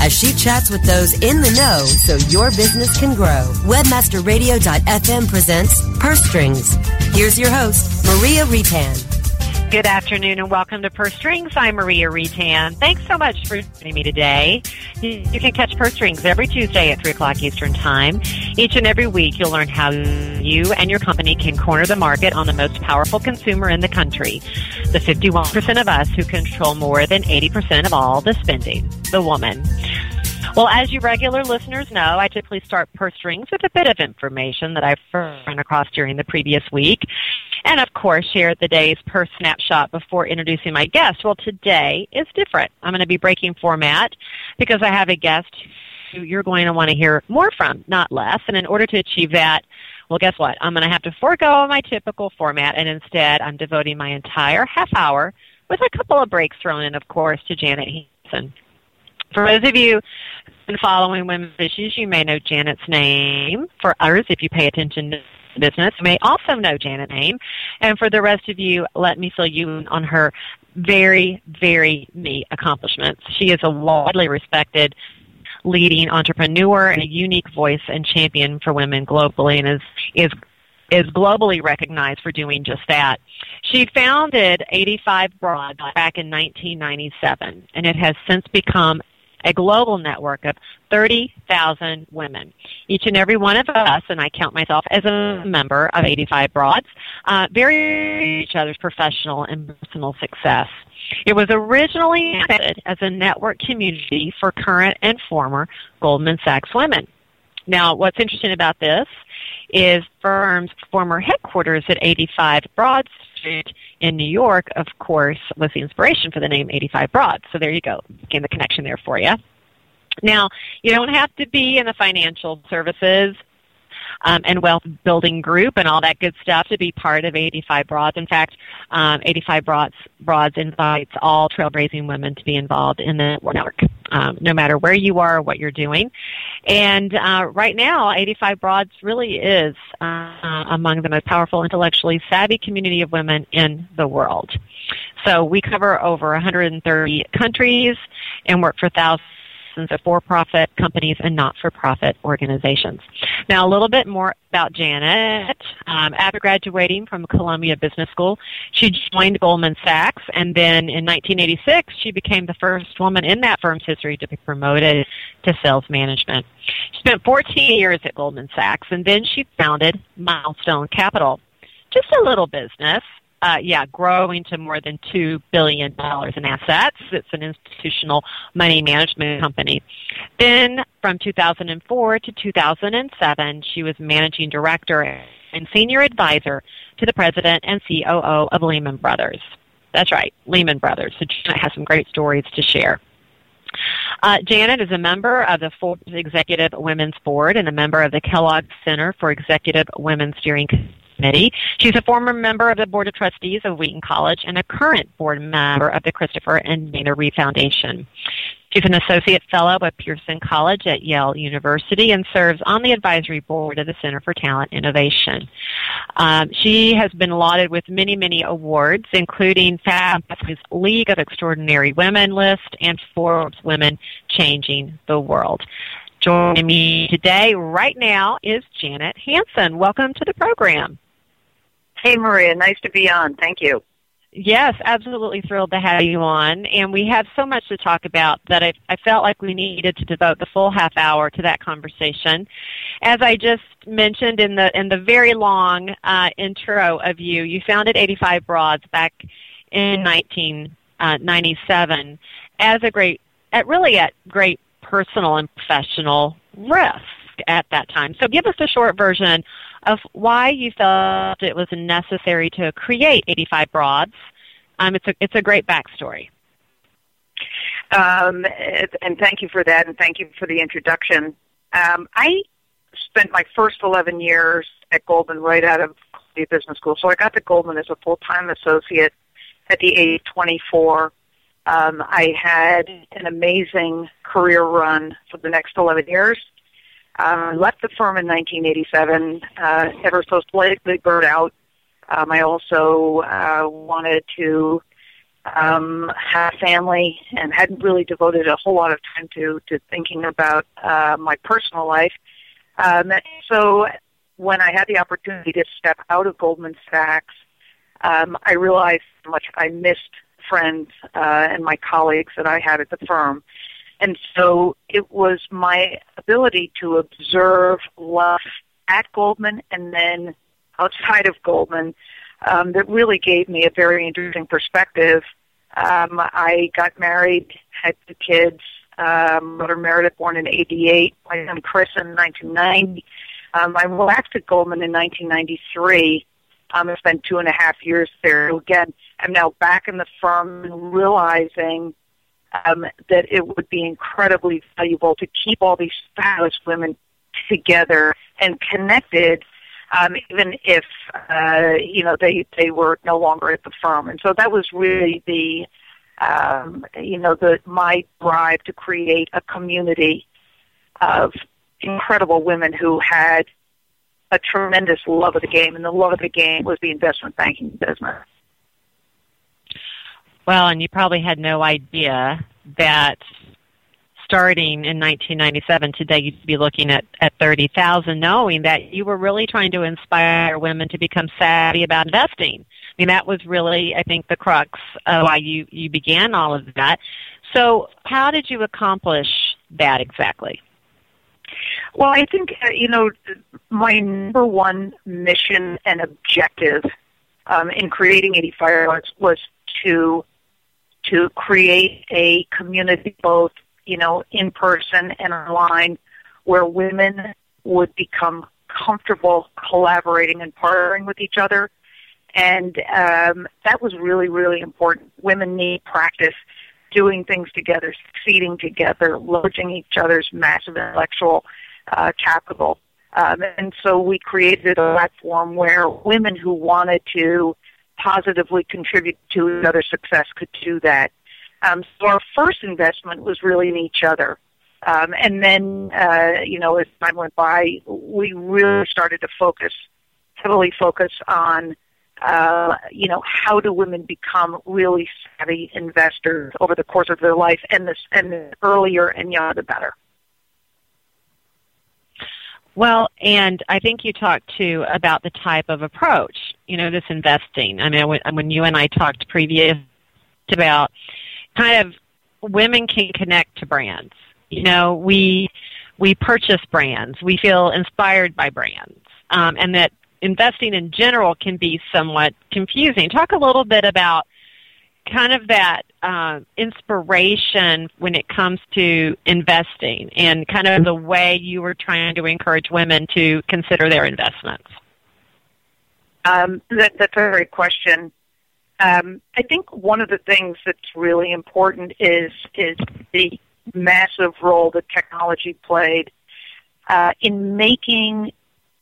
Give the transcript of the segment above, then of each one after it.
as she chats with those in the know so your business can grow. Webmasterradio.fm presents Purse Strings. Here's your host, Maria Retan. Good afternoon and welcome to Purse Strings. I'm Maria Retan. Thanks so much for joining me today. You can catch Purse Strings every Tuesday at 3 o'clock Eastern Time. Each and every week you'll learn how you and your company can corner the market on the most powerful consumer in the country. The 51% of us who control more than 80% of all the spending, the woman. Well, as you regular listeners know, I typically start purse strings with a bit of information that I've run across during the previous week. And of course, share the day's per snapshot before introducing my guest. Well, today is different. I'm going to be breaking format because I have a guest who you're going to want to hear more from, not less. And in order to achieve that, well, guess what? I'm going to have to forego my typical format, and instead, I'm devoting my entire half hour with a couple of breaks thrown in, of course, to Janet Hanson. For those of you who've been following women's issues, you may know Janet's name. For others, if you pay attention to business, may also know Janet name. And for the rest of you, let me fill you in on her very, very neat accomplishments. She is a widely respected leading entrepreneur and a unique voice and champion for women globally and is, is is globally recognized for doing just that. She founded 85 Broad back in 1997, and it has since become a global network of 30,000 women. Each and every one of us, and I count myself as a member of 85 Broads, uh, vary each other's professional and personal success. It was originally intended as a network community for current and former Goldman Sachs women. Now, what's interesting about this is firm's former headquarters at 85 Broad In New York, of course, was the inspiration for the name 85 Broad. So there you go. Again, the connection there for you. Now, you don't have to be in the financial services um, and wealth building group and all that good stuff to be part of 85 Broads. In fact, um, 85 Broads, Broads invites all trailblazing women to be involved in the network, um, no matter where you are, or what you're doing. And uh, right now, 85 Broads really is uh, among the most powerful, intellectually savvy community of women in the world. So we cover over 130 countries and work for thousands thousands of for-profit companies and not-for-profit organizations. Now, a little bit more about Janet. Um, after graduating from Columbia Business School, she joined Goldman Sachs, and then in 1986, she became the first woman in that firm's history to be promoted to sales management. She spent 14 years at Goldman Sachs, and then she founded Milestone Capital, just a little business uh, yeah, growing to more than $2 billion in assets. It's an institutional money management company. Then from 2004 to 2007, she was managing director and senior advisor to the president and COO of Lehman Brothers. That's right, Lehman Brothers. So Janet has some great stories to share. Uh, Janet is a member of the Forbes Executive Women's Board and a member of the Kellogg Center for Executive Women Steering Committee. She's a former member of the Board of Trustees of Wheaton College and a current board member of the Christopher and Dana Reeve Foundation. She's an associate fellow at Pierson College at Yale University and serves on the advisory board of the Center for Talent Innovation. Um, she has been lauded with many, many awards, including Fab's League of Extraordinary Women list and Forbes Women Changing the World. Joining me today, right now, is Janet Hanson. Welcome to the program. Hey, Maria. Nice to be on. Thank you. Yes, absolutely thrilled to have you on. And we have so much to talk about that I, I felt like we needed to devote the full half hour to that conversation. As I just mentioned in the in the very long uh, intro of you, you founded 85 Broads back in 1997 uh, as a great, at really at great personal and professional risk at that time. So give us a short version of why you felt it was necessary to create 85 Broads. Um, it's, a, it's a great backstory. Um, and thank you for that, and thank you for the introduction. Um, I spent my first 11 years at Goldman right out of the business school. So I got to Goldman as a full-time associate at the age of 24. Um, I had an amazing career run for the next 11 years. Uh, left the firm in 1987, uh, ever so slightly burnt out. Um, I also uh, wanted to um, have family and hadn't really devoted a whole lot of time to to thinking about uh, my personal life. Um, so when I had the opportunity to step out of Goldman Sachs, um, I realized how much I missed friends uh, and my colleagues that I had at the firm. And so it was my ability to observe life at Goldman and then outside of Goldman um, that really gave me a very interesting perspective. Um, I got married, had two kids. Um, mother Meredith, born in '88. My son Chris in 1990. Um, I left at Goldman in 1993. Um, I spent two and a half years there. Again, I'm now back in the firm and realizing um, that it would be incredibly valuable to keep all these fabulous women together and connected um, even if uh, you know they they were no longer at the firm. And so that was really the um, you know the my drive to create a community of incredible women who had a tremendous love of the game, and the love of the game was the investment banking business. Well, and you probably had no idea that starting in 1997, today you'd be looking at, at 30,000, knowing that you were really trying to inspire women to become savvy about investing. I mean, that was really, I think, the crux of why you, you began all of that. So how did you accomplish that exactly? Well, I think, uh, you know, my number one mission and objective um, in creating 80 Firelights was to to create a community both you know, in person and online where women would become comfortable collaborating and partnering with each other. And um, that was really, really important. Women need practice doing things together, succeeding together, leveraging each other's massive intellectual uh, capital. Um, and so we created a platform where women who wanted to positively contribute to another success could do that. Um, so our first investment was really in each other. Um, and then, uh, you know, as time went by, we really started to focus, heavily focus on, uh, you know, how do women become really savvy investors over the course of their life, and this, and the earlier and younger, the better. Well, and I think you talked too about the type of approach, you know, this investing. I mean, when, when you and I talked previous about kind of women can connect to brands. You know, we we purchase brands. We feel inspired by brands, um, and that investing in general can be somewhat confusing. Talk a little bit about kind of that uh, inspiration when it comes to investing and kind of the way you were trying to encourage women to consider their investments. Um, that, that's a great question. Um, I think one of the things that's really important is is the massive role that technology played uh, in making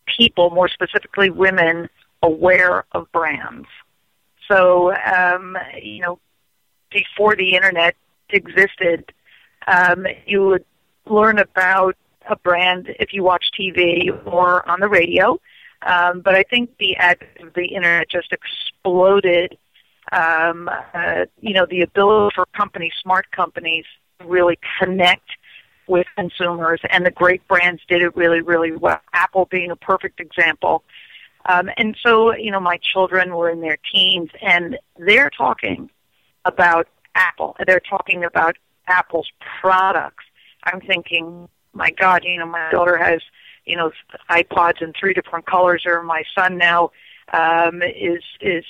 people, more specifically women, aware of brands. So, um, you know, before the internet existed, um, you would learn about a brand if you watch TV or on the radio. Um, but I think the advent of the internet just exploded um, uh, you know, the ability for companies, smart companies, to really connect with consumers, and the great brands did it really, really well. Apple being a perfect example. Um, and so, you know, my children were in their teens, and they're talking about Apple. They're talking about Apple's products. I'm thinking, my God, you know, my daughter has, you know, iPods in three different colors, or my son now um, is is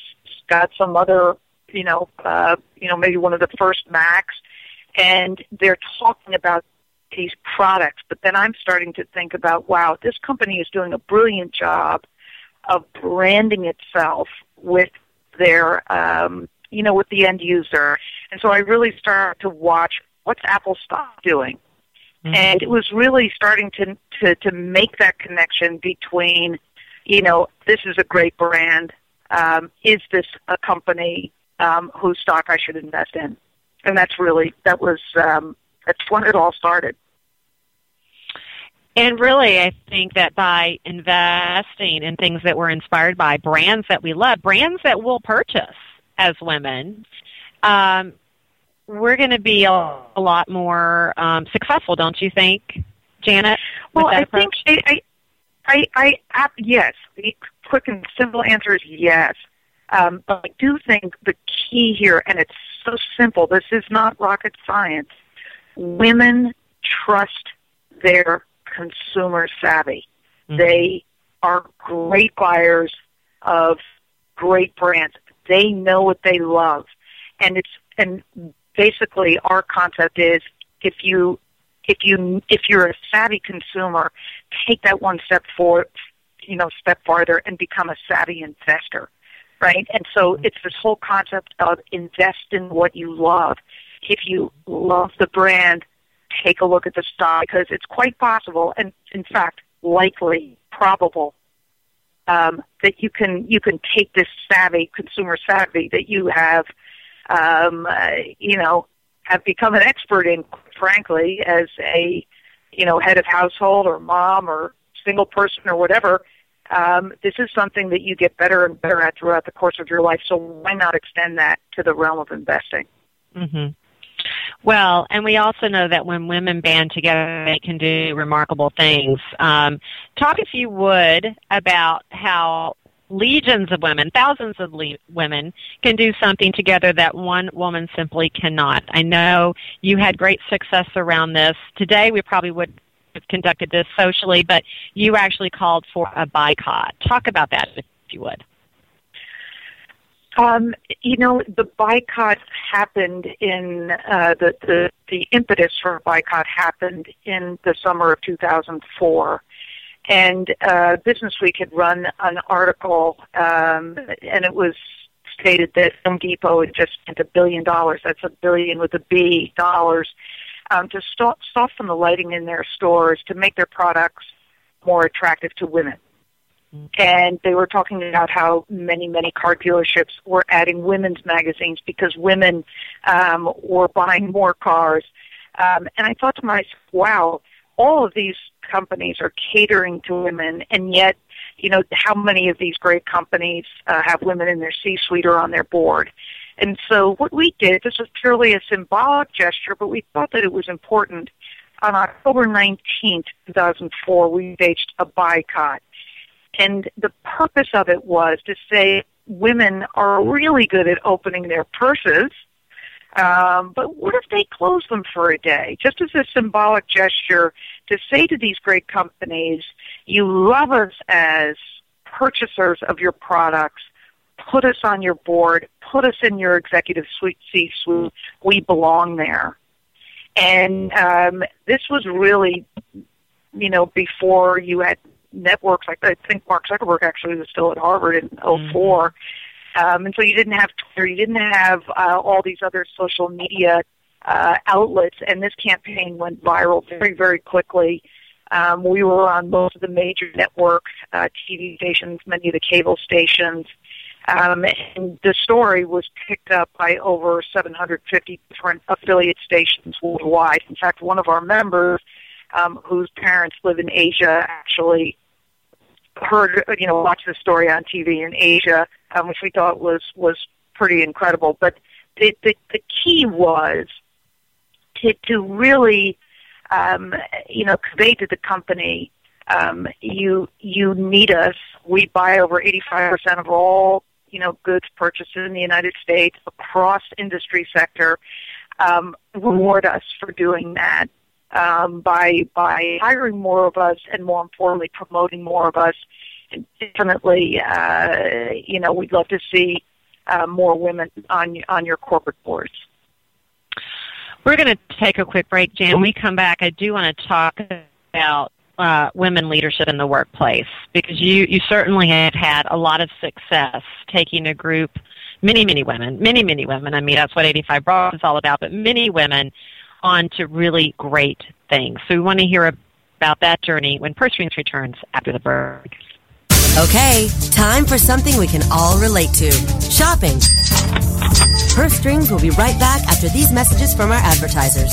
got some other, you know, uh, you know, maybe one of the first Macs, and they're talking about these products. But then I'm starting to think about, wow, this company is doing a brilliant job of branding itself with their, um, you know, with the end user. And so I really start to watch what's Apple stock doing? Mm-hmm. And it was really starting to, to, to make that connection between, you know, this is a great brand. Um, is this a company um, whose stock I should invest in? And that's really, that was, um, that's when it all started. And really, I think that by investing in things that we're inspired by, brands that we love, brands that we'll purchase as women, um, we're going to be a, a, lot more um, successful, don't you think, Janet? Well, I think I, I, I, I, yes. The quick and simple answer is yes. Um, but I do think the key here, and it's so simple. This is not rocket science. Women trust their consumer savvy. Mm-hmm. They are great buyers of great brands. They know what they love. And it's and basically our concept is if you if you if you're a savvy consumer, take that one step forward, you know, step farther and become a savvy investor. Right? And so mm-hmm. it's this whole concept of invest in what you love. If you love the brand, take a look at the stock because it's quite possible, and in fact, likely, probable, um, that you can you can take this savvy consumer savvy that you have, um, uh, you know, have become an expert in, frankly, as a you know head of household or mom or single person or whatever. Um, this is something that you get better and better at throughout the course of your life. So why not extend that to the realm of investing? Mm-hmm. Well, and we also know that when women band together, they can do remarkable things. Um, talk, if you would, about how legions of women, thousands of le- women, can do something together that one woman simply cannot. I know you had great success around this. Today, we probably would have conducted this socially, but you actually called for a boycott. Talk about that, if you would. Um, you know, the boycott happened in uh, the, the the impetus for a boycott happened in the summer of 2004, and uh, Business Week had run an article, um, and it was stated that Home Depot had just spent a billion dollars. That's a billion with a B dollars um, to stop, soften the lighting in their stores to make their products more attractive to women. And they were talking about how many, many car dealerships were adding women's magazines because women um, were buying more cars. Um, and I thought to myself, wow, all of these companies are catering to women, and yet, you know, how many of these great companies uh, have women in their C-suite or on their board? And so what we did, this was purely a symbolic gesture, but we thought that it was important. On October 19th, 2004, we staged a boycott and the purpose of it was to say women are really good at opening their purses. Um, but what if they close them for a day? Just as a symbolic gesture to say to these great companies, you love us as purchasers of your products, put us on your board, put us in your executive suite C-suite, we belong there. And um, this was really, you know, before you had networks. Like I think Mark Zuckerberg actually was still at Harvard in. 04. Um, and so you didn't have Twitter, you didn't have uh, all these other social media uh, outlets, and this campaign went viral very, very quickly. Um, we were on most of the major network uh, TV stations, many of the cable stations, um, and the story was picked up by over 750 different affiliate stations worldwide. In fact, one of our members um, whose parents live in Asia actually heard, you know, watched the story on TV in Asia, um, which we thought was was pretty incredible. But the the, the key was to to really, um, you know, convey to the company, um, you you need us. We buy over eighty five percent of all you know goods purchased in the United States across industry sector. Um, reward us for doing that um, by by hiring more of us and more importantly promoting more of us. Definitely, uh, you know, we'd love to see uh, more women on on your corporate boards. We're going to take a quick break, Jan. When we come back, I do want to talk about uh, women leadership in the workplace because you you certainly have had a lot of success taking a group, many many women, many many women. I mean that's what 85 Broad is all about, but many women on to really great things. So we want to hear about that journey when Purse Strings returns after the break. Okay, time for something we can all relate to shopping. Purse Strings will be right back after these messages from our advertisers.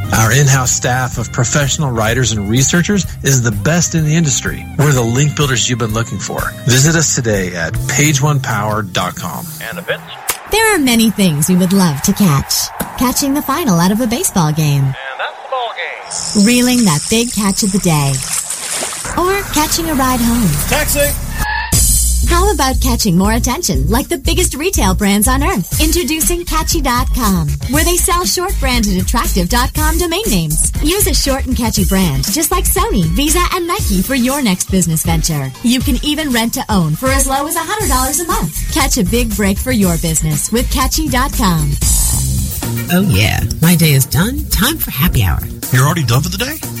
Our in-house staff of professional writers and researchers is the best in the industry. We're the link builders you've been looking for. Visit us today at pageonepower.com. And a bit. There are many things we would love to catch. Catching the final out of a baseball game. And that's the ball game. Reeling that big catch of the day. Or catching a ride home. Taxi! How about catching more attention like the biggest retail brands on earth? Introducing Catchy.com, where they sell short branded attractive.com domain names. Use a short and catchy brand, just like Sony, Visa, and Nike for your next business venture. You can even rent to own for as low as $100 a month. Catch a big break for your business with Catchy.com. Oh yeah, my day is done. Time for happy hour. You're already done for the day?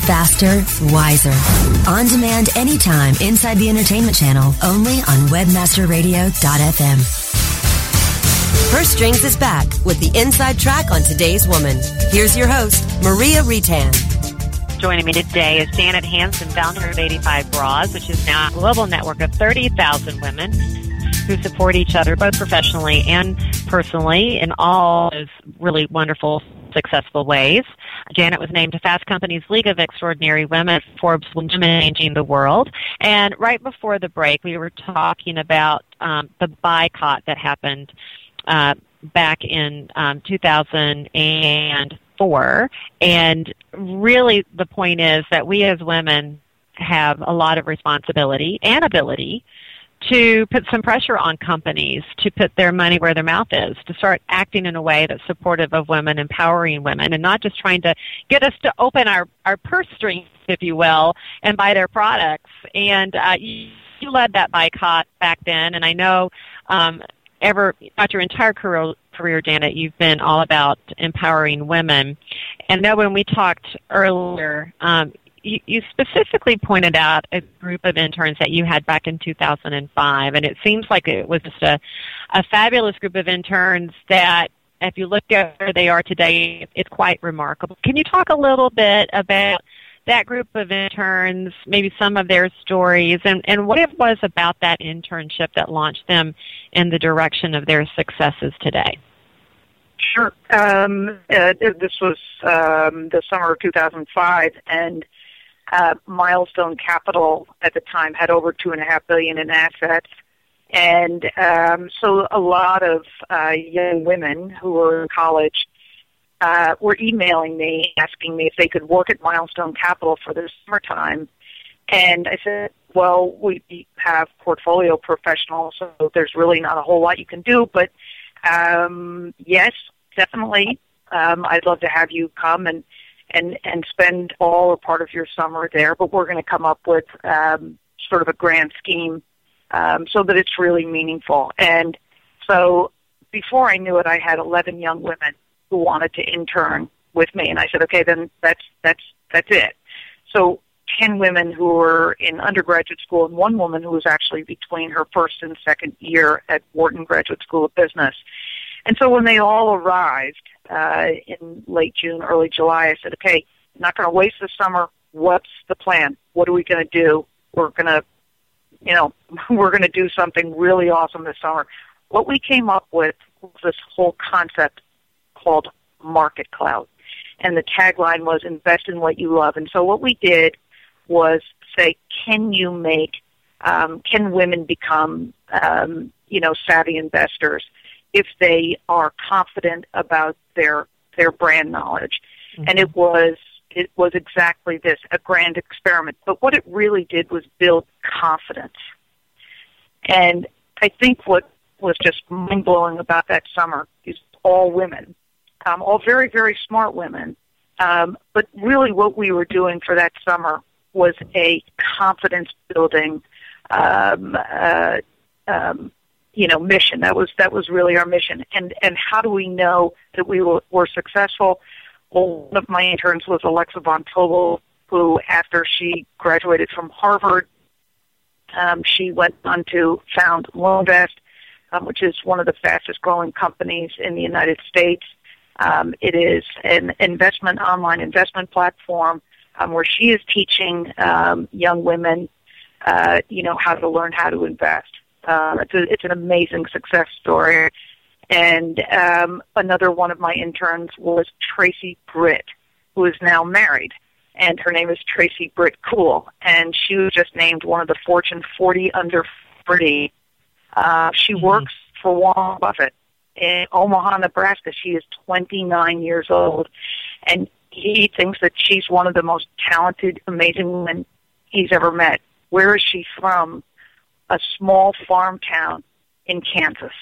faster, wiser. On demand anytime inside the entertainment channel, only on webmasterradio.fm. Purse Strings is back with the inside track on today's woman. Here's your host, Maria Retan. Joining me today is Janet Hanson, founder of 85 Broads, which is now a global network of 30,000 women who support each other both professionally and personally in all those really wonderful, successful ways. Janet was named to Fast Company's League of Extraordinary Women, Forbes Women Changing the World. And right before the break, we were talking about um, the boycott that happened uh, back in um, 2004. And really, the point is that we as women have a lot of responsibility and ability to put some pressure on companies to put their money where their mouth is, to start acting in a way that's supportive of women, empowering women, and not just trying to get us to open our, our purse strings, if you will, and buy their products. And uh, you, you led that boycott back then, and I know um, ever throughout your entire career, career, Janet, you've been all about empowering women. And know when we talked earlier, um, you, you specifically pointed out a group of interns that you had back in 2005, and it seems like it was just a, a fabulous group of interns that if you look at where they are today, it's quite remarkable. Can you talk a little bit about that group of interns, maybe some of their stories, and, and what it was about that internship that launched them in the direction of their successes today? Sure. Um, uh, this was um, the summer of 2005, and uh, Milestone Capital at the time had over two and a half billion in assets, and um, so a lot of uh, young women who were in college uh, were emailing me asking me if they could work at Milestone Capital for their summertime, and I said, well, we have portfolio professionals, so there's really not a whole lot you can do, but um, yes, definitely. Um, I'd love to have you come and and and spend all or part of your summer there. But we're going to come up with um, sort of a grand scheme um, so that it's really meaningful. And so before I knew it, I had 11 young women who wanted to intern with me, and I said, okay, then that's that's that's it. So 10 women who were in undergraduate school and one woman who was actually between her first and second year at Wharton Graduate School of Business. And so when they all arrived uh, in late June, early July, I said, okay, not going to waste the summer. What's the plan? What are we going to do? We're going to you know, we're going to do something really awesome this summer. What we came up with was this whole concept called Market Cloud. And the tagline was invest in what you love. And so what we did was say, can you make, um, can women become, um, you know, savvy investors if they are confident about their, their brand knowledge? Mm-hmm. And it was it was exactly this, a grand experiment. But what it really did was build confidence. And I think what was just mind blowing about that summer is all women, um, all very, very smart women. Um, but really what we were doing for that summer was a confidence building, um, uh, um, you know, mission. That was, that was really our mission. And, and how do we know that we were, were successful? Well, one of my interns was Alexa von Tobel, who, after she graduated from Harvard, um, she went on to found LearnVest, um, which is one of the fastest growing companies in the United States. Um, it is an investment online investment platform um, where she is teaching um, young women, uh, you know, how to learn how to invest. Uh, it's, a, it's an amazing success story. And um, another one of my interns was Tracy Britt, who is now married. And her name is Tracy Britt Cool. And she was just named one of the Fortune 40 under 40. Uh, she mm-hmm. works for Warren Buffett in Omaha, Nebraska. She is 29 years old. And he thinks that she's one of the most talented, amazing women he's ever met. Where is she from? A small farm town in Kansas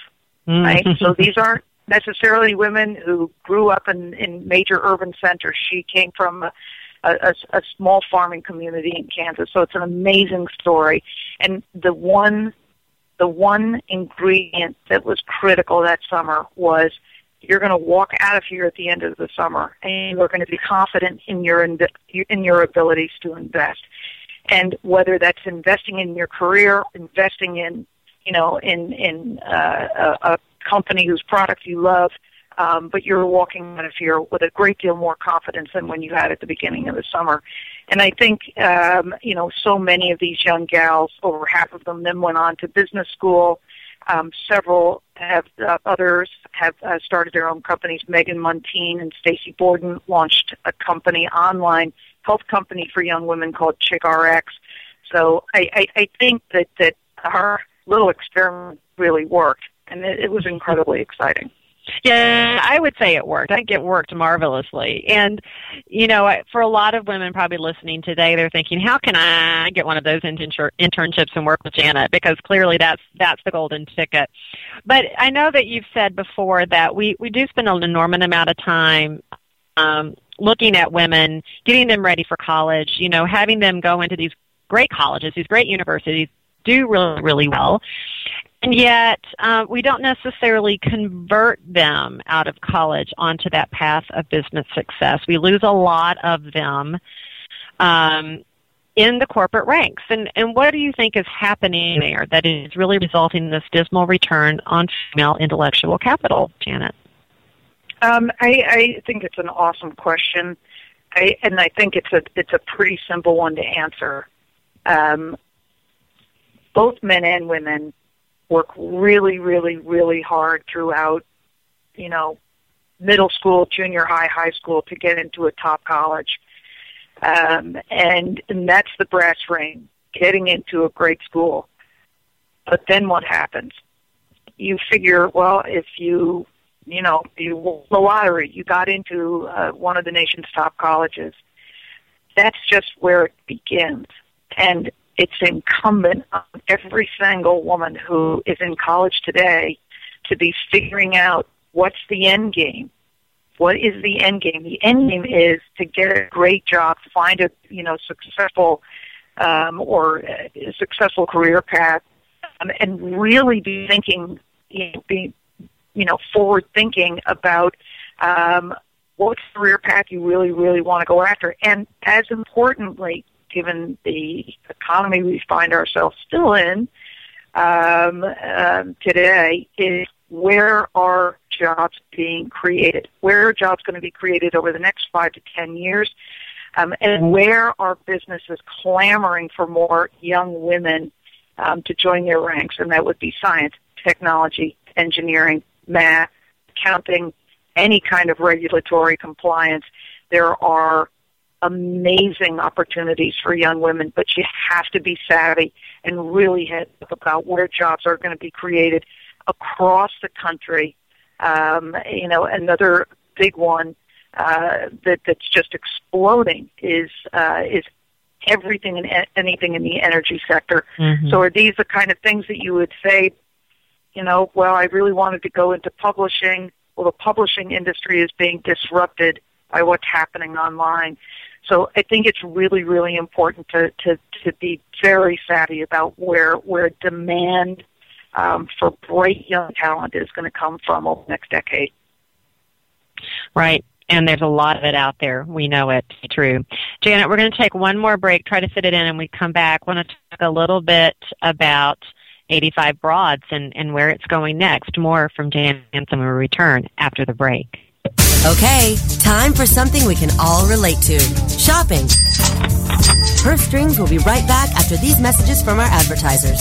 right? Mm-hmm. so these aren't necessarily women who grew up in, in major urban centers. She came from a, a, a small farming community in Kansas. So it's an amazing story. And the one, the one ingredient that was critical that summer was you're going to walk out of here at the end of the summer and you're going to be confident in your in your abilities to invest and whether that's investing in your career investing in you know, in in uh, a, a company whose product you love, um, but you're walking out of here with a great deal more confidence than when you had at the beginning of the summer. And I think, um, you know, so many of these young gals, over half of them, then went on to business school. Um, several have, uh, others have uh, started their own companies. Megan Muntean and Stacy Borden launched a company, online health company for young women called Chick RX. So I, I, I think that, that our little experiment really worked, and it, it was incredibly exciting. Yeah, I would say it worked. I think it worked marvelously. And, you know, for a lot of women probably listening today, they're thinking, how can I get one of those internships and work with Janet? Because clearly that's, that's the golden ticket. But I know that you've said before that we, we do spend an enormous amount of time, um, looking at women, getting them ready for college, you know, having them go into these great colleges, these great universities, do really, really well. And yet, uh, we don't necessarily convert them out of college onto that path of business success. We lose a lot of them um, in the corporate ranks. And, and what do you think is happening there that is really resulting in this dismal return on female intellectual capital, Janet? Um, I, I think it's an awesome question, I, and I think it's a it's a pretty simple one to answer. Um, both men and women work really, really, really hard throughout, you know, middle school, junior high, high school to get into a top college. Um, and, and that's the brass ring, getting into a great school. But then what happens? You figure, well, if you, you know, you won the lottery, you got into uh, one of the nation's top colleges. That's just where it begins. And it's incumbent on every single woman who is in college today to be figuring out what's the end game. What is the end game? The end game is to get a great job, find a you know successful um, or a successful career path, um, and really be thinking, you know, be you know forward thinking about um, what career path you really really want to go after, and as importantly, given the economy we find ourselves still in um, um, today, is where are jobs being created? Where are jobs going to be created over the next five to ten years? Um, and where are businesses clamoring for more young women um, to join their ranks, and that would be science, technology, engineering, math, accounting, any kind of regulatory compliance. There are amazing opportunities for young women, but you have to be savvy and really head up about where jobs are going to be created across the country. Um, you know, another big one uh, that that's just exploding is uh, is everything and anything in the energy sector. Mm-hmm. So, are these the kind of things that you would say? You know, well, I really wanted to go into publishing. Well, the publishing industry is being disrupted by what's happening online. So I think it's really, really important to, to, to be very savvy about where, where demand um, for bright young talent is going to come from over the next decade. Right. And there's a lot of it out there. We know it to be true. Janet, we're going to take one more break, try to fit it in, and we come back. I want to talk a little bit about 85 Broads and, and where it's going next. More from Janet Hanson return after the break. Okay, time for something we can all relate to shopping. Purse Strings will be right back after these messages from our advertisers.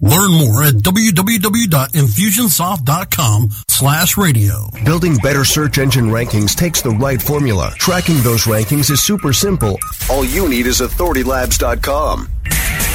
Learn more at www.infusionsoft.com slash radio. Building better search engine rankings takes the right formula. Tracking those rankings is super simple. All you need is authoritylabs.com.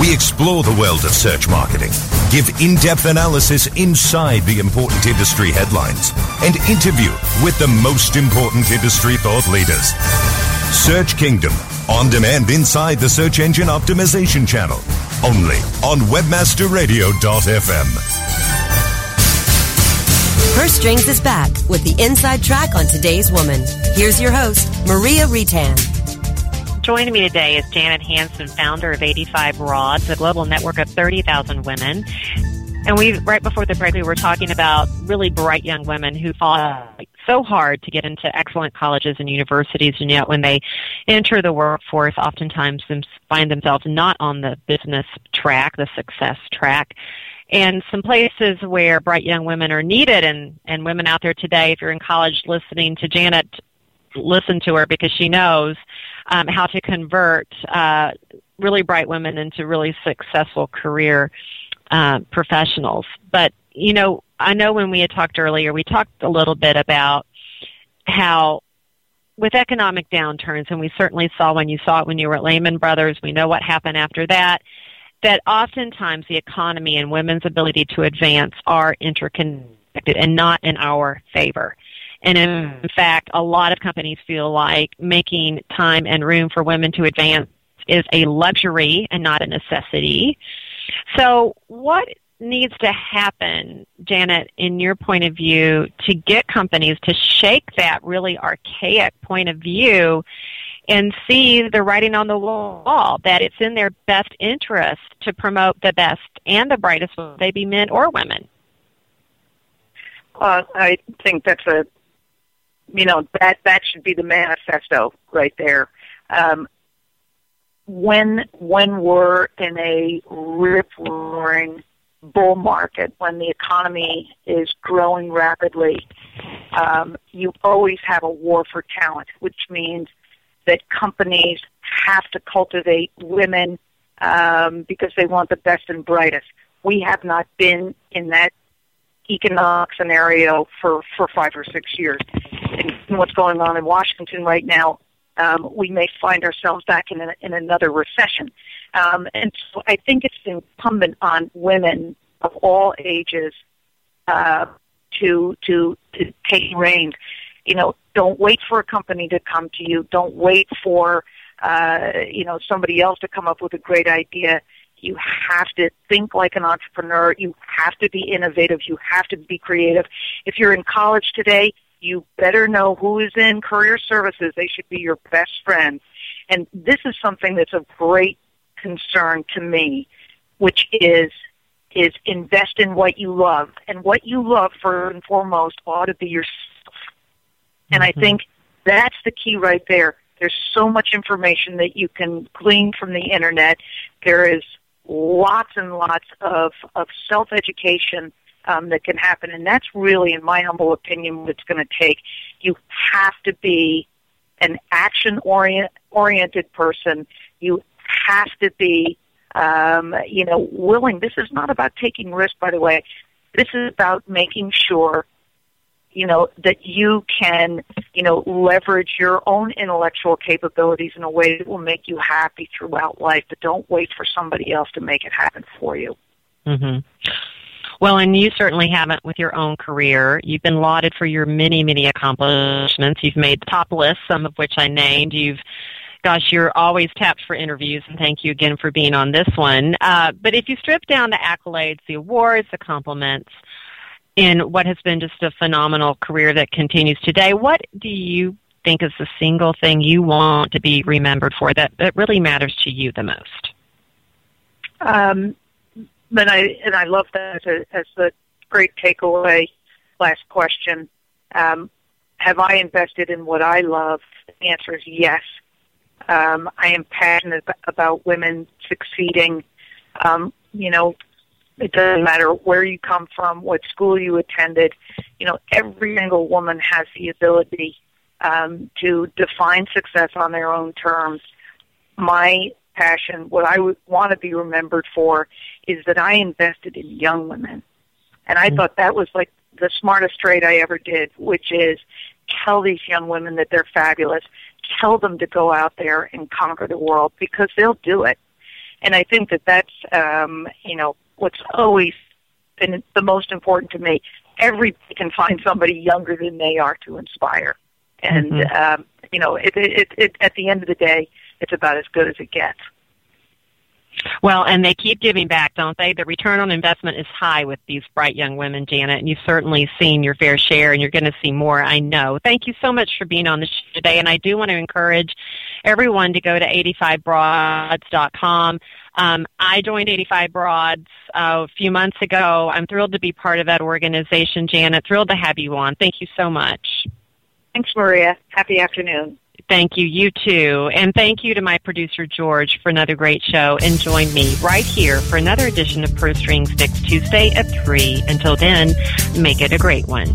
We explore the world of search marketing, give in-depth analysis inside the important industry headlines, and interview with the most important industry thought leaders. Search Kingdom, on demand inside the Search Engine Optimization channel, only on WebmasterRadio.fm. Purse Strings is back with the inside track on today's woman. Here's your host, Maria Retan. Joining me today is Janet Hanson, founder of 85 Broads, a global network of 30,000 women. And we, right before the break, we were talking about really bright young women who fought so hard to get into excellent colleges and universities, and yet when they enter the workforce, oftentimes find themselves not on the business track, the success track. And some places where bright young women are needed, and, and women out there today, if you're in college listening to Janet, listen to her because she knows um, how to convert uh, really bright women into really successful career uh, professionals. But you know, I know when we had talked earlier, we talked a little bit about how with economic downturns, and we certainly saw when you saw it when you were at Lehman Brothers, we know what happened after that, that oftentimes the economy and women's ability to advance are interconnected and not in our favor. And in fact, a lot of companies feel like making time and room for women to advance is a luxury and not a necessity. So what needs to happen, Janet, in your point of view, to get companies to shake that really archaic point of view and see the writing on the wall that it's in their best interest to promote the best and the brightest, whether they be men or women. I think that's a, you know, that that should be the manifesto right there. Um, when when we're in a rip roaring bull market, when the economy is growing rapidly, um, you always have a war for talent, which means that companies have to cultivate women um, because they want the best and brightest. We have not been in that economic scenario for, for five or six years. And what's going on in Washington right now, um, we may find ourselves back in, a, in another recession. Um, and so I think it's incumbent on women of all ages uh, to to to take reins. You know, don't wait for a company to come to you. Don't wait for uh, you know somebody else to come up with a great idea. You have to think like an entrepreneur. You have to be innovative. You have to be creative. If you're in college today, you better know who is in career services. They should be your best friend. And this is something that's of great concern to me, which is is invest in what you love. And what you love, first and foremost, ought to be yourself. And I mm-hmm. think that's the key right there. There's so much information that you can glean from the internet. There is lots and lots of, of self-education um, that can happen. And that's really, in my humble opinion, what it's going to take. You have to be an action-oriented person. You have to be um, you know, willing. This is not about taking risks, by the way. This is about making sure, you know, that you can, you know, leverage your own intellectual capabilities in a way that will make you happy throughout life. But don't wait for somebody else to make it happen for you. Mm-hmm. Well, and you certainly haven't with your own career. You've been lauded for your many, many accomplishments. You've made top lists, some of which I named. You've gosh, you're always tapped for interviews, and thank you again for being on this one. Uh, but if you strip down the accolades, the awards, the compliments, in what has been just a phenomenal career that continues today, what do you think is the single thing you want to be remembered for that, that really matters to you the most? Um, and I and I love that as, a, as the great takeaway. Last question: um, Have I invested in what I love? The answer is yes. Um, I am passionate about women succeeding. Um, you know, it doesn't matter where you come from, what school you attended. You know, every single woman has the ability um, to define success on their own terms. My passion, what I would want to be remembered for, is that I invested in young women, and I mm-hmm. thought that was like the smartest trade I ever did, which is tell these young women that they're fabulous tell them to go out there and conquer the world because they'll do it. And I think that that's, um, you know, what's always been the most important to me. Everybody can find somebody younger than they are to inspire. And, mm-hmm. um, you know, it, it, it, at the end of the day, it's about as good as it gets. Well, and they keep giving back, don't they? The return on investment is high with these bright young women, Janet, and you've certainly seen your fair share, and you're going to see more, I know. Thank you so much for being on the show today, and I do want to encourage everyone to go to 85broads.com. Um, I joined 85 Broads uh, a few months ago. I'm thrilled to be part of that organization, Janet. Thrilled to have you on. Thank you so much. Thanks, Maria. Happy afternoon. Thank you. You too. And thank you to my producer, George, for another great show. And join me right here for another edition of Pro Strings next Tuesday at 3. Until then, make it a great one.